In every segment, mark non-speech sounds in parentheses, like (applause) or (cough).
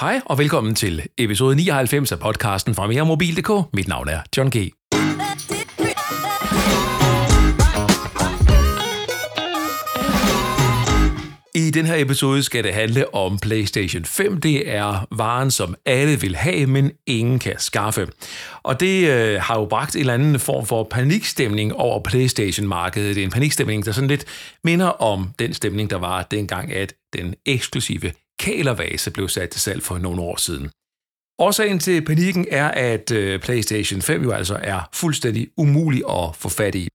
Hej og velkommen til episode 99 af podcasten fra meremobil.dk. Mit navn er John G. I den her episode skal det handle om PlayStation 5. Det er varen, som alle vil have, men ingen kan skaffe. Og det øh, har jo bragt en eller anden form for panikstemning over PlayStation-markedet. Det er en panikstemning, der sådan lidt minder om den stemning, der var dengang, at den eksklusive kælervase blev sat til salg for nogle år siden. Årsagen til panikken er, at øh, PlayStation 5 jo altså er fuldstændig umulig at få fat i.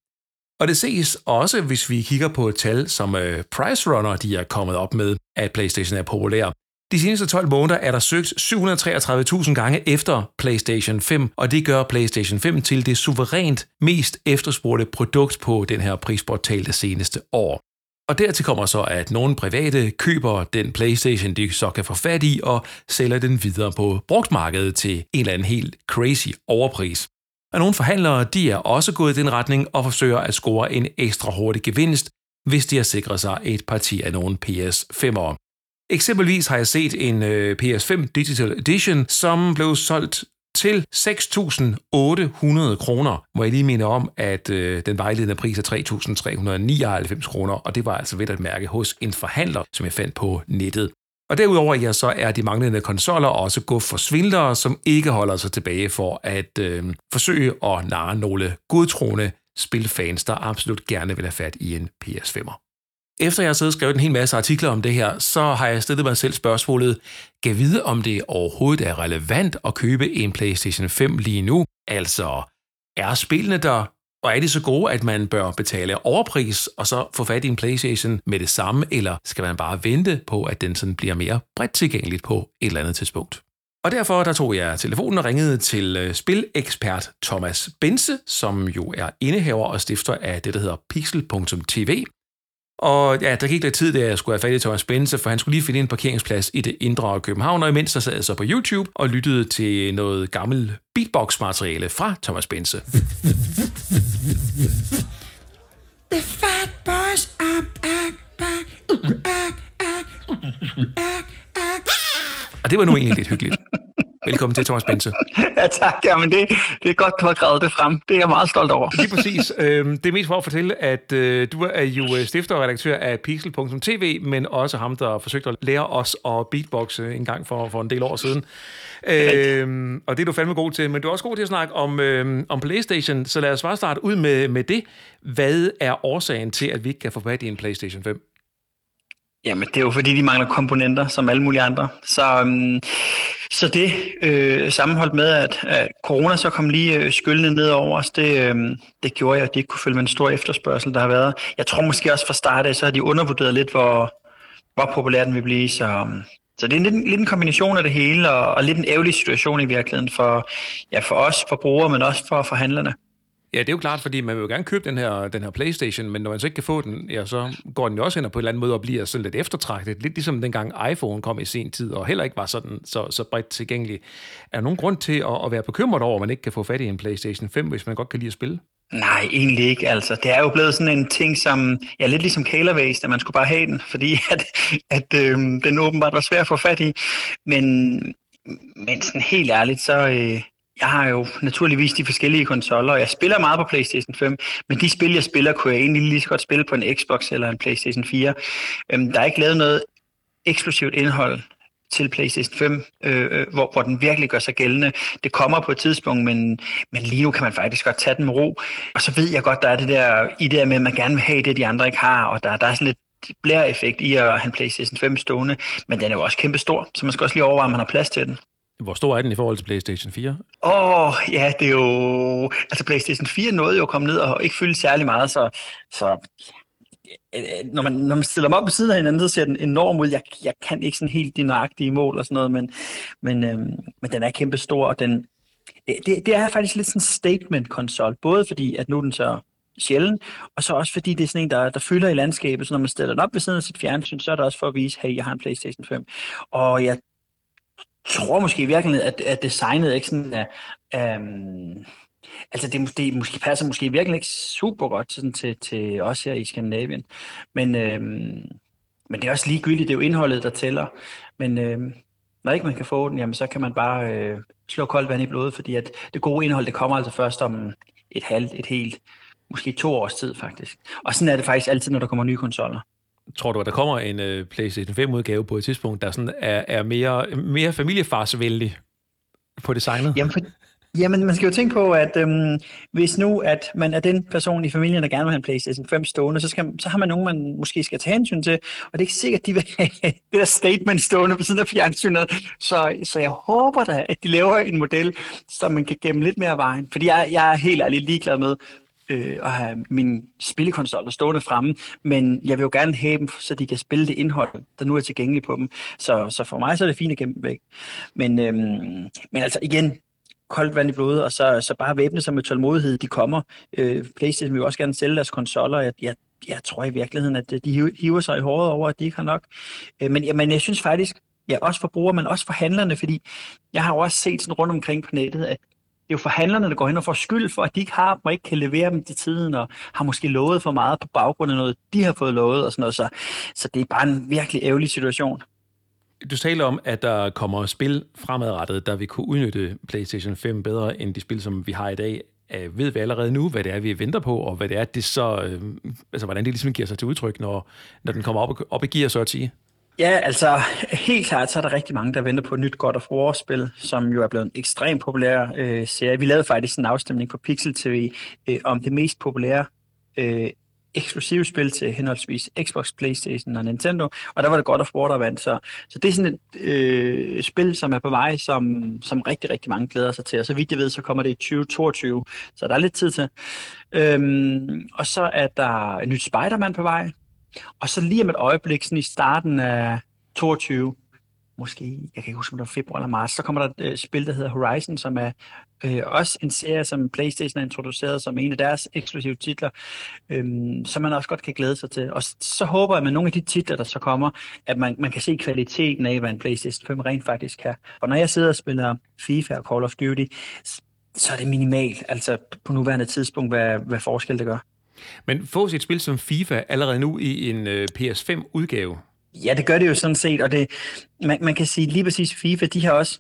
Og det ses også, hvis vi kigger på et tal, som øh, Price Runner de er kommet op med, at PlayStation er populær. De seneste 12 måneder er der søgt 733.000 gange efter PlayStation 5, og det gør PlayStation 5 til det suverænt mest efterspurgte produkt på den her prisportal det seneste år. Og dertil kommer så, at nogle private køber den PlayStation, de så kan få fat i, og sælger den videre på brugtmarkedet til en eller anden helt crazy overpris. Og nogle forhandlere de er også gået i den retning og forsøger at score en ekstra hurtig gevinst, hvis de har sikret sig et parti af nogle PS5'ere. Eksempelvis har jeg set en øh, PS5 Digital Edition, som blev solgt til 6.800 kroner, hvor jeg lige minde om, at øh, den vejledende pris er 3.399 kroner, og det var altså ved at mærke hos en forhandler, som jeg fandt på nettet. Og derudover ja, så er de manglende konsoller også guf for svindlere, som ikke holder sig tilbage for at øh, forsøge at narre nogle godtroende spilfans, der absolut gerne vil have fat i en PS5'er. Efter jeg har siddet og skrevet en hel masse artikler om det her, så har jeg stillet mig selv spørgsmålet, kan vide om det overhovedet er relevant at købe en PlayStation 5 lige nu? Altså, er spillene der, og er de så gode, at man bør betale overpris og så få fat i en PlayStation med det samme, eller skal man bare vente på, at den sådan bliver mere bredt tilgængeligt på et eller andet tidspunkt? Og derfor der tog jeg telefonen og ringede til øh, spilekspert Thomas Bense, som jo er indehaver og stifter af det, der hedder Pixel.tv, og ja, der gik lidt tid, da jeg skulle have fat i Thomas Bense, for han skulle lige finde en parkeringsplads i det indre København, og imens så sad jeg så på YouTube og lyttede til noget gammel beatbox-materiale fra Thomas Bense. The fat boys are back, back, back, back, back. Og det var nu egentlig lidt hyggeligt. Velkommen til, Thomas Bense. (laughs) ja, tak. Jamen, det, det er godt, du har gravet det frem. Det er jeg meget stolt over. Lige præcis. (laughs) Øhm, det er mest for at fortælle, at øh, du er jo øh, stifter og redaktør af Pixel.tv, men også ham, der forsøgte at lære os at beatboxe en gang for, for en del år siden. (laughs) Øhm, og det er du fandme god til, men du er også god til at snakke om, øhm, om PlayStation, så lad os bare starte ud med, med det. Hvad er årsagen til, at vi ikke kan få fat i en PlayStation 5? Jamen, det er jo fordi, de mangler komponenter, som alle mulige andre. Så, øhm, så det, øh, sammenholdt med, at, at corona så kom lige øh, skyldende ned over os, det, øh, det gjorde jeg, at de ikke kunne følge med en stor efterspørgsel, der har været. Jeg tror måske også fra start af, så har de undervurderet lidt, hvor, hvor populær den vil blive. Så, øhm, så det er lidt, lidt en kombination af det hele, og, og lidt en ærgerlig situation i virkeligheden for, ja, for os forbrugere, men også for forhandlerne. Ja, det er jo klart, fordi man vil jo gerne købe den her, den her Playstation, men når man så ikke kan få den, ja, så går den jo også hen og på en eller anden måde og bliver sådan lidt eftertragtet. Lidt ligesom dengang iPhone kom i sen tid, og heller ikke var sådan så, så bredt tilgængelig. Er der nogen grund til at, at være bekymret over, at man ikke kan få fat i en Playstation 5, hvis man godt kan lide at spille? Nej, egentlig ikke. Altså, det er jo blevet sådan en ting, som ja, lidt ligesom Kælervæs, at man skulle bare have den, fordi at, at øh, den åbenbart var svær at få fat i. Men, men sådan helt ærligt, så, øh, jeg har jo naturligvis de forskellige konsoller, og jeg spiller meget på PlayStation 5, men de spil, jeg spiller, kunne jeg egentlig lige så godt spille på en Xbox eller en PlayStation 4. Øhm, der er ikke lavet noget eksklusivt indhold til PlayStation 5, øh, øh, hvor, hvor den virkelig gør sig gældende. Det kommer på et tidspunkt, men, men lige nu kan man faktisk godt tage den med ro. Og så ved jeg godt, der er det der idé med, at man gerne vil have det, de andre ikke har, og der, der er sådan lidt blær-effekt i at have en PlayStation 5 stående, men den er jo også kæmpe stor, så man skal også lige overveje, om man har plads til den. Hvor stor er den i forhold til PlayStation 4? Åh, oh, ja, det er jo... Altså, PlayStation 4 nåede jo at komme ned og ikke fylde særlig meget, så, så øh, øh, når man, når man stiller dem op ved siden af hinanden, så ser den enorm ud. Jeg, jeg kan ikke sådan helt de nøjagtige mål og sådan noget, men, men, øhm, men den er kæmpe stor, og den, det, det er faktisk lidt sådan en statement-konsol, både fordi, at nu er den så sjældent, og så også fordi det er sådan en, der, der fylder i landskabet, så når man stiller den op ved siden af sit fjernsyn, så er det også for at vise, hey, jeg har en PlayStation 5. Og jeg tror måske i virkeligheden, at, at designet ikke sådan er... Um, altså det, det måske passer måske virkelig ikke super godt sådan til, til os her i Skandinavien. Men, øhm, men det er også ligegyldigt, det er jo indholdet, der tæller. Men øhm, når ikke man kan få den, jamen så kan man bare øh, slå koldt vand i blodet, fordi at det gode indhold, det kommer altså først om et halvt, et helt, måske to års tid faktisk. Og sådan er det faktisk altid, når der kommer nye konsoller. Tror du, at der kommer en øh, PlayStation 5-udgave på et tidspunkt, der sådan er, er mere, mere familiefarsvenlig på designet? Jamen, for, Jamen, man skal jo tænke på, at øhm, hvis nu at man er den person i familien, der gerne vil have en PlayStation 5 stående, så, skal, så har man nogen, man måske skal tage hensyn til, og det er ikke sikkert, at de vil have det der statement stående på siden af fjernsynet. Så, så jeg håber da, at de laver en model, som man kan gemme lidt mere vejen. Fordi jeg, jeg er helt ærligt ligeglad med, øh, at have mine spillekonsoller stående fremme, men jeg vil jo gerne have dem, så de kan spille det indhold, der nu er tilgængeligt på dem. Så, så for mig så er det fint at gemme dem væk. Men, øh, men altså igen, koldt vand i blodet, og så, så bare væbne sig med tålmodighed. De kommer. Øh, PlayStation vil jo også gerne sælge deres konsoller. Jeg, jeg, jeg tror i virkeligheden, at øh, de hiver sig i håret over, at de ikke har nok. Øh, men, ja, men jeg synes faktisk, ja, også for brugere, men også for handlerne, fordi jeg har jo også set sådan rundt omkring på nettet, at jo forhandlerne, der går hen og får skyld for, at de ikke har og ikke kan levere dem til tiden, og har måske lovet for meget på baggrund af noget, de har fået lovet og sådan noget. Så, så det er bare en virkelig ærgerlig situation. Du taler om, at der kommer spil fremadrettet, der vil kunne udnytte PlayStation 5 bedre end de spil, som vi har i dag. Øh, ved vi allerede nu, hvad det er, vi venter på, og hvad det er, det så, øh, altså, hvordan det ligesom giver sig til udtryk, når, når den kommer op, op i gear, så at sige? Ja, altså helt klart, så er der rigtig mange, der venter på et nyt God of War-spil, som jo er blevet en ekstremt populær øh, serie. Vi lavede faktisk en afstemning på Pixel TV øh, om det mest populære øh, eksklusive spil til henholdsvis Xbox, Playstation og Nintendo, og der var det godt of War, der vandt. Så, så det er sådan et øh, spil, som er på vej, som, som rigtig, rigtig mange glæder sig til. Og så vidt jeg ved, så kommer det i 2022, så der er lidt tid til. Øhm, og så er der et nyt Spider-Man på vej, og så lige om et øjeblik, sådan i starten af 22, måske, jeg kan ikke huske, om det var februar eller marts, så kommer der et øh, spil, der hedder Horizon, som er øh, også en serie, som PlayStation har introduceret som en af deres eksklusive titler, øh, som man også godt kan glæde sig til. Og så håber jeg, med nogle af de titler, der så kommer, at man, man kan se kvaliteten af, hvad en PlayStation 5 rent faktisk kan. Og når jeg sidder og spiller FIFA og Call of Duty, så er det minimalt, altså på nuværende tidspunkt, hvad, hvad forskel det gør. Men fås et spil som FIFA allerede nu i en øh, PS5-udgave? Ja, det gør det jo sådan set, og det, man, man kan sige lige præcis FIFA, de har også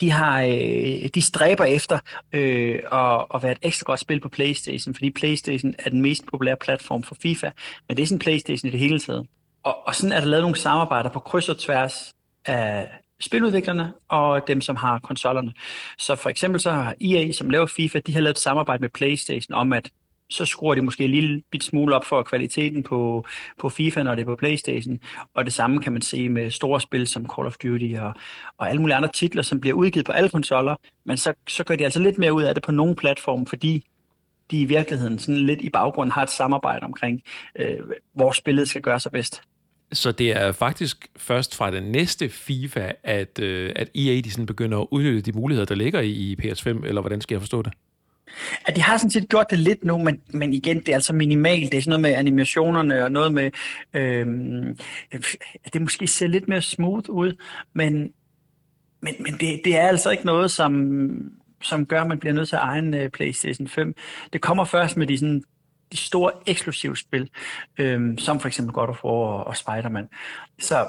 de har øh, de stræber efter øh, at, at være et ekstra godt spil på PlayStation, fordi PlayStation er den mest populære platform for FIFA, men det er sådan PlayStation i det hele taget. Og, og sådan er der lavet nogle samarbejder på kryds og tværs af spiludviklerne og dem, som har konsollerne. Så for eksempel så har EA, som laver FIFA, de har lavet et samarbejde med PlayStation om, at så skruer de måske en lille bit smule op for kvaliteten på, på FIFA, når det er på Playstation. Og det samme kan man se med store spil som Call of Duty og, og alle mulige andre titler, som bliver udgivet på alle konsoller. Men så, så gør de altså lidt mere ud af det på nogle platforme, fordi de i virkeligheden sådan lidt i baggrunden har et samarbejde omkring, øh, hvor spillet skal gøre sig bedst. Så det er faktisk først fra den næste FIFA, at, øh, at EA de sådan begynder at udnytte de muligheder, der ligger i, i PS5, eller hvordan skal jeg forstå det? Ja, de har sådan set gjort det lidt nu, men, men igen, det er altså minimalt. Det er sådan noget med animationerne og noget med... Øh, det måske ser lidt mere smooth ud, men, men, men det, det er altså ikke noget, som, som gør, at man bliver nødt til at egen uh, øh, PlayStation 5. Det kommer først med de, sådan, de store eksklusive spil, øh, som for eksempel God of War og, og Spider-Man. Så,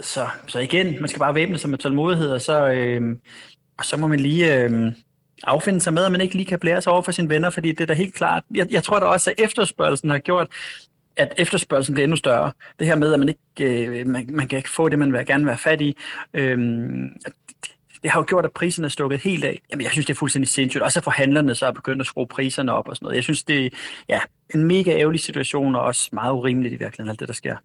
så, så igen, man skal bare væbne sig med tålmodighed, og så, øh, og så må man lige... Øh, affinde sig med, at man ikke lige kan blære sig over for sine venner, fordi det er da helt klart. Jeg, jeg tror da også, at efterspørgelsen har gjort, at efterspørgelsen bliver endnu større. Det her med, at man ikke øh, man, man kan ikke få det, man vil gerne være fat i. Øhm, det, det har jo gjort, at priserne er stukket helt af. Jamen, jeg synes, det er fuldstændig sindssygt. Også at forhandlerne så er begyndt at skrue priserne op og sådan noget. Jeg synes, det er ja, en mega ærgerlig situation, og også meget urimeligt i virkeligheden, alt det, der sker.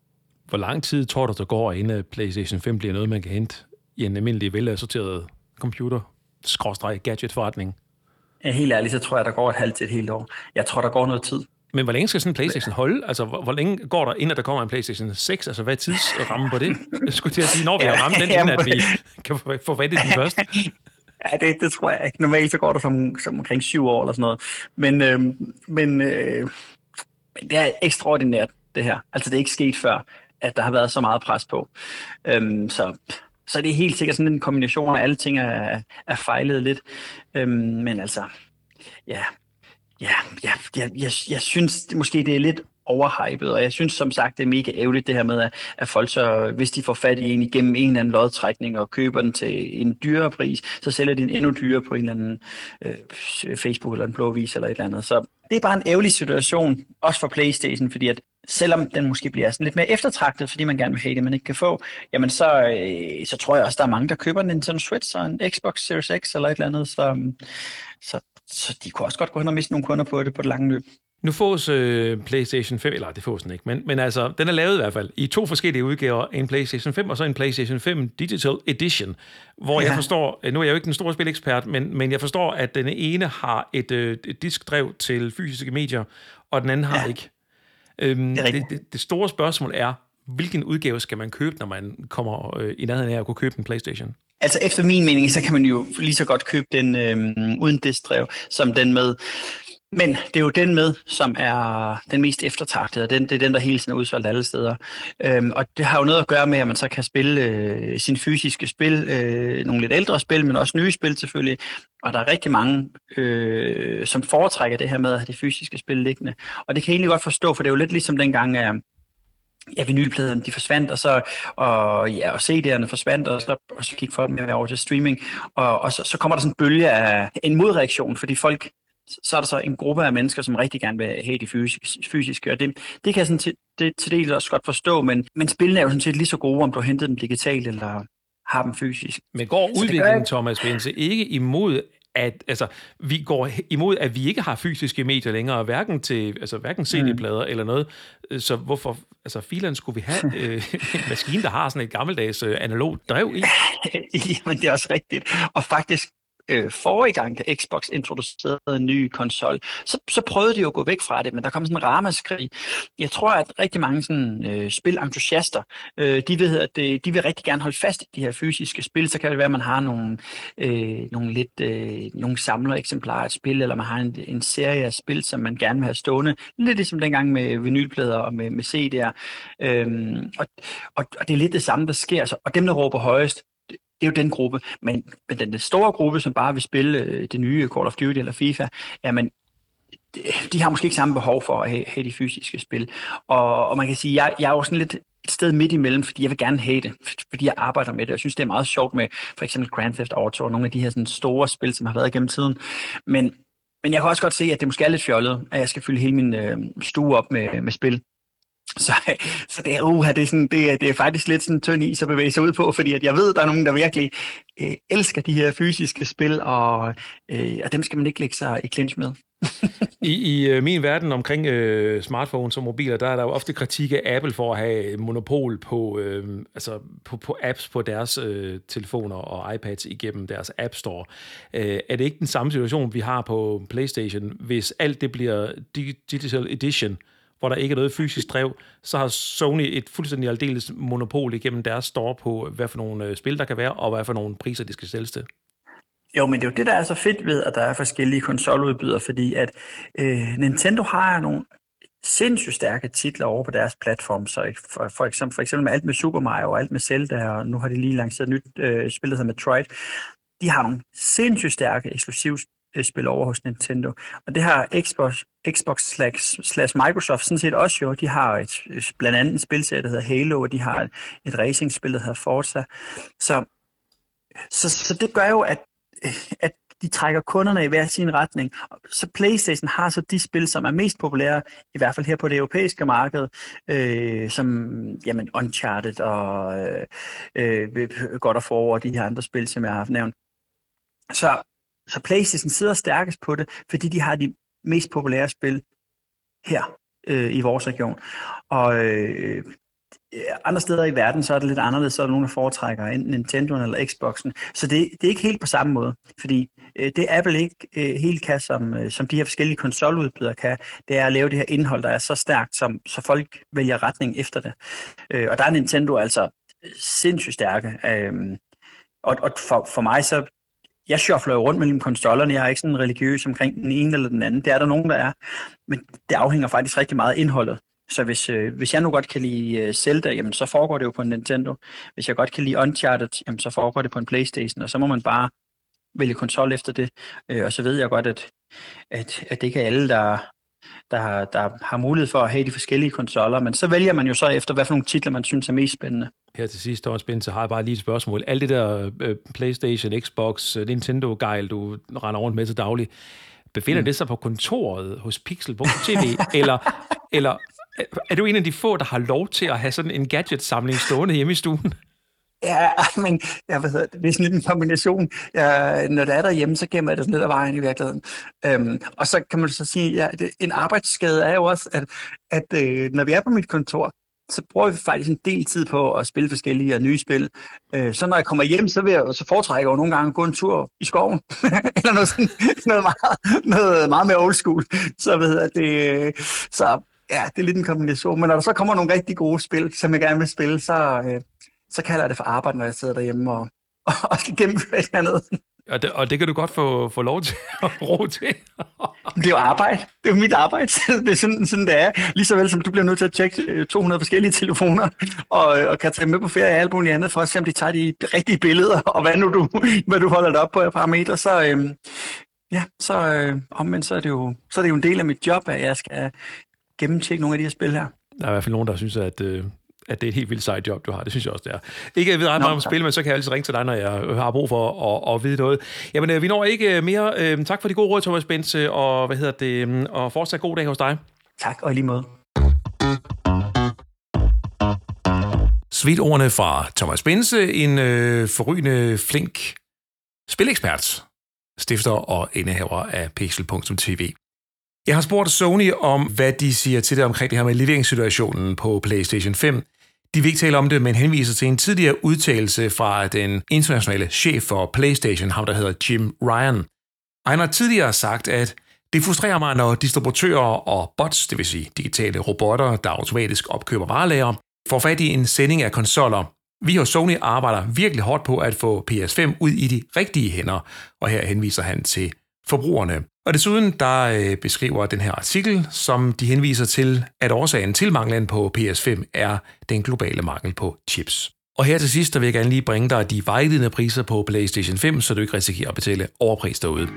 Hvor lang tid tror du, der går, inden PlayStation 5 bliver noget, man kan hente i en almindelig velassorteret computer? Skråstreg gadget-forretning? Ja, helt ærligt, så tror jeg, der går et halvt til et helt år. Jeg tror, der går noget tid. Men hvor længe skal sådan en Playstation holde? Altså, hvor, hvor længe går der, inden der kommer en Playstation 6? Altså, hvad er tidsrammen på det? Jeg skulle til at sige, når vi har ramt den, inden at vi kan forvente den først. (laughs) Ja, det, det tror jeg ikke. Normalt så går der som, som omkring syv år eller sådan noget. Men, øh, men, øh, det er ekstraordinært, det her. Altså, det er ikke sket før, at der har været så meget pres på. Øhm, så så det er helt sikkert sådan en kombination af alle ting er, er fejlet lidt. Øhm, men altså, ja, ja, ja jeg, jeg, jeg synes det, måske, det er lidt overhypet, og jeg synes som sagt, det er mega ærgerligt det her med, at, at folk så, hvis de får fat i en igennem en eller anden lodtrækning og køber den til en dyrere pris, så sælger de den endnu dyrere på en eller anden øh, Facebook eller en blåvis eller et eller andet. Så det er bare en ærgerlig situation, også for Playstation, fordi at selvom den måske bliver sådan lidt mere eftertragtet, fordi man gerne vil have det, man ikke kan få, jamen så, øh, så tror jeg også, der er mange, der køber en Nintendo Switch og en Xbox Series X eller et eller andet, så, så, så de kunne også godt gå hen og miste nogle kunder på det på det lange løb. Nu fås øh, PlayStation 5, eller det fås den ikke, men, men altså, den er lavet i hvert fald i to forskellige udgaver, en PlayStation 5 og så en PlayStation 5 Digital Edition, hvor ja. jeg forstår, øh, nu er jeg jo ikke den store spilekspert, men, men jeg forstår, at den ene har et, øh, et diskdrev til fysiske medier, og den anden har ja. ikke. Øhm, det, det, det store spørgsmål er, hvilken udgave skal man købe, når man kommer øh, i nærheden af at kunne købe en PlayStation? Altså efter min mening, så kan man jo lige så godt købe den øh, uden diskdrev, som den med. Men det er jo den med, som er den mest eftertragtede, og den, det er den, der hele tiden er udsolgt alle steder. Øhm, og det har jo noget at gøre med, at man så kan spille øh, sine fysiske spil, øh, nogle lidt ældre spil, men også nye spil selvfølgelig. Og der er rigtig mange, øh, som foretrækker det her med at have de fysiske spil liggende. Og det kan jeg egentlig godt forstå, for det er jo lidt ligesom dengang, at ja, vinylpladerne de forsvandt, og så og, ja, og CD'erne forsvandt, og så, og så gik folk med over til streaming, og, og så, så kommer der sådan en bølge af en modreaktion, fordi folk så er der så en gruppe af mennesker, som rigtig gerne vil have det fysiske, og det, det kan jeg sådan til, det, til del også godt forstå, men, men spillene er jo sådan set lige så gode, om du har hentet dem digitalt eller har dem fysisk. Men går udviklingen, Thomas Vince, ikke imod at altså, vi går imod, at vi ikke har fysiske medier længere, hverken til altså, hverken CD-plader mm. eller noget. Så hvorfor, altså filerne skulle vi have (laughs) øh, en maskine, der har sådan et gammeldags øh, analog drev i? (laughs) Jamen, det er også rigtigt. Og faktisk, øh, forrige gang, da Xbox introducerede en ny konsol, så, så prøvede de jo at gå væk fra det, men der kom sådan en ramaskrig. Jeg tror, at rigtig mange sådan, øh, spilentusiaster, øh, de, ved, at det, de vil rigtig gerne holde fast i de her fysiske spil. Så kan det være, at man har nogle, øh, nogle lidt øh, nogle samlereksemplarer af et spil, eller man har en, en serie af spil, som man gerne vil have stående. Lidt ligesom dengang med vinylplader og med, med CD'er. Øhm, og, og, og det er lidt det samme, der sker. Så, og dem, der råber højest, det er jo den gruppe. Men, men den, den store gruppe, som bare vil spille øh, det nye Call of Duty eller FIFA, jamen, de, øh, de har måske ikke samme behov for at have, have de fysiske spil. Og, og man kan sige, jeg, jeg er jo sådan lidt et sted midt imellem, fordi jeg vil gerne have det, fordi jeg arbejder med det. Jeg synes, det er meget sjovt med for eksempel Grand Theft Auto og nogle af de her sådan store spil, som har været gennem tiden. Men, men jeg kan også godt se, at det måske er lidt fjollet, at jeg skal fylde hele min øh, stue op med, med spil. Så, så det, er, uh, det, er sådan, det, er, det er faktisk lidt sådan tynd is at bevæge sig ud på, fordi at jeg ved, at der er nogen, der virkelig øh, elsker de her fysiske spil, og, øh, og dem skal man ikke lægge sig i clinch med. (laughs) I, I øh, min verden omkring øh, smartphones og mobiler, der er der jo ofte kritik af Apple for at have øh, monopol på, øh, altså på, på apps på deres øh, telefoner og iPads igennem deres App Store. Øh, er det ikke den samme situation, vi har på PlayStation, hvis alt det bliver Digital Edition, øh, hvor der ikke er noget fysisk drev, så har Sony et fuldstændig aldeles monopol igennem deres store på, hvad for nogle øh, spil der kan være, og hvad for nogle priser de skal sælges til. Jo, men det er jo det, der er så fedt ved, at der er forskellige konsoludbydere, fordi at øh, Nintendo har nogle sindssygt stærke titler over på deres platform, så for, for, eksempel, for eksempel med alt med Super Mario og alt med Zelda, og nu har de lige lanceret nyt øh, spil, der hedder Metroid, de har nogle sindssygt stærke eksklusive Øh, spil over hos Nintendo. Og det har Xbox, Xbox slash, slash Microsoft sådan set også jo. De har et, blandt andet en spilserie, der hedder Halo, og de har et racingspil, der hedder Forza. Så, så, så det gør jo, at, at de trækker kunderne i hver sin retning. Så PlayStation har så de spil, som er mest populære, i hvert fald her på det europæiske marked, øh, som jamen, Uncharted og øh, øh God of War og de her andre spil, som jeg har nævnt. Så så PlayStation sidder stærkest på det, fordi de har de mest populære spil her øh, i vores region. Og øh, andre steder i verden, så er det lidt anderledes, så er der nogen, der foretrækker enten Nintendo eller Xboxen. Så det, det er ikke helt på samme måde, fordi øh, det Apple ikke øh, helt kan, som, øh, som de her forskellige konsoludbydere kan, det er at lave det her indhold, der er så stærkt, som, så folk vælger retning efter det. Øh, og der er Nintendo altså sindssygt stærke. Øh, og, og for, for mig så jeg shuffler jo rundt mellem konsollerne. Jeg er ikke sådan religiøs omkring den ene eller den anden. Det er der nogen, der er. Men det afhænger faktisk rigtig meget af indholdet. Så hvis, øh, hvis jeg nu godt kan lide øh, Zelda, jamen, så foregår det jo på en Nintendo. Hvis jeg godt kan lide Uncharted, jamen, så foregår det på en Playstation. Og så må man bare vælge konsol efter det. Øh, og så ved jeg godt, at, at, at det ikke er alle, der, der, der har mulighed for at have de forskellige konsoller, men så vælger man jo så efter, hvad for nogle titler, man synes er mest spændende. Her til sidst, Thomas Bente, så har jeg bare lige et spørgsmål. Alt det der uh, PlayStation, Xbox, øh, Nintendo-gejl, du render rundt med til daglig, befinder mm. det sig på kontoret hos Pixel.tv, (laughs) eller, eller er du en af de få, der har lov til at have sådan en gadget-samling stående hjemme i stuen? Ja, (laughs) men jeg ved, det er sådan en kombination. Ja, når det er derhjemme, så gemmer jeg det sådan lidt af vejen i virkeligheden. Øhm, og så kan man så sige, ja, det, en arbejdsskade er jo også, at, at øh, når vi er på mit kontor, så bruger vi faktisk en del tid på at spille forskellige og nye spil. Øh, så når jeg kommer hjem, så, vil jeg, så foretrækker jeg jo nogle gange at gå en tur i skoven, (laughs) eller noget, sådan, noget, meget, noget meget mere old school. Så, ved jeg, det, så ja, det er lidt en kombination. Men når der så kommer nogle rigtig gode spil, som jeg gerne vil spille, så, øh, så kalder jeg det for arbejde, når jeg sidder derhjemme (laughs) og, og skal gennemføre et eller andet. Og det, og det kan du godt få, få lov til (laughs) at ro til. det er jo arbejde. Det er jo mit arbejde. Det er sådan, sådan det er. Lige så vel som du bliver nødt til at tjekke 200 øh, forskellige (laughs) telefoner, og, og kan tage med på ferie og alt muligt andet, for at se, om de tager de rigtige billeder, og hvad nu du, hvad du holder dig op på af parametre. Så, øhm, ja, så øh, omvendt, så er, det jo, så er det jo en del af mit job, at jeg skal gennemtjekke nogle af de her spil her. Der er i hvert fald nogen, der synes, at, øh, at det er et helt vildt sejt job, du har. Det synes jeg også, det er. Ikke at jeg ved ret meget om spil, men så kan jeg altid ringe til dig, når jeg har brug for at, at vide noget. Jamen, øh, vi når ikke mere. Øh, tak for de gode råd, Thomas Bense, og, hvad hedder det, øh, og fortsat god dag hos dig. Tak, og i lige måde. Svidt ordene fra Thomas Bense, en øh, forrygende, flink spilekspert, stifter og indehaver af Pixel.tv. Jeg har spurgt Sony om, hvad de siger til det omkring det her med leveringssituationen på PlayStation 5. De vil ikke tale om det, men henviser til en tidligere udtalelse fra den internationale chef for PlayStation, ham der hedder Jim Ryan. Han har tidligere sagt, at det frustrerer mig, når distributører og bots, det vil sige digitale robotter, der automatisk opkøber varelager, får fat i en sending af konsoller. Vi hos Sony arbejder virkelig hårdt på at få PS5 ud i de rigtige hænder, og her henviser han til forbrugerne. Og desuden der øh, beskriver den her artikel, som de henviser til, at årsagen til manglen på PS5 er den globale mangel på chips. Og her til sidst, der vil jeg gerne lige bringe dig de vejledende priser på PlayStation 5, så du ikke risikerer at betale overpris derude.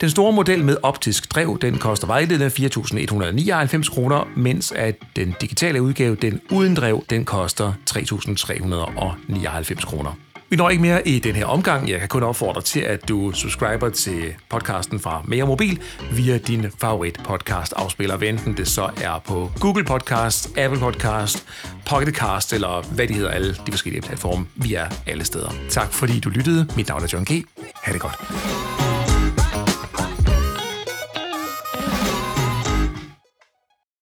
Den store model med optisk drev, den koster vejledende 4.199 kroner, mens at den digitale udgave, den uden drev, den koster 3.399 kroner. Vi når ikke mere i den her omgang. Jeg kan kun opfordre til, at du subscriber til podcasten fra Mere Mobil via din favorit podcast afspiller, Venten det så er på Google Podcast, Apple Podcast, Pocket Cast eller hvad de hedder alle de forskellige platforme. Vi er alle steder. Tak fordi du lyttede. Mit navn er John G. Ha' det godt.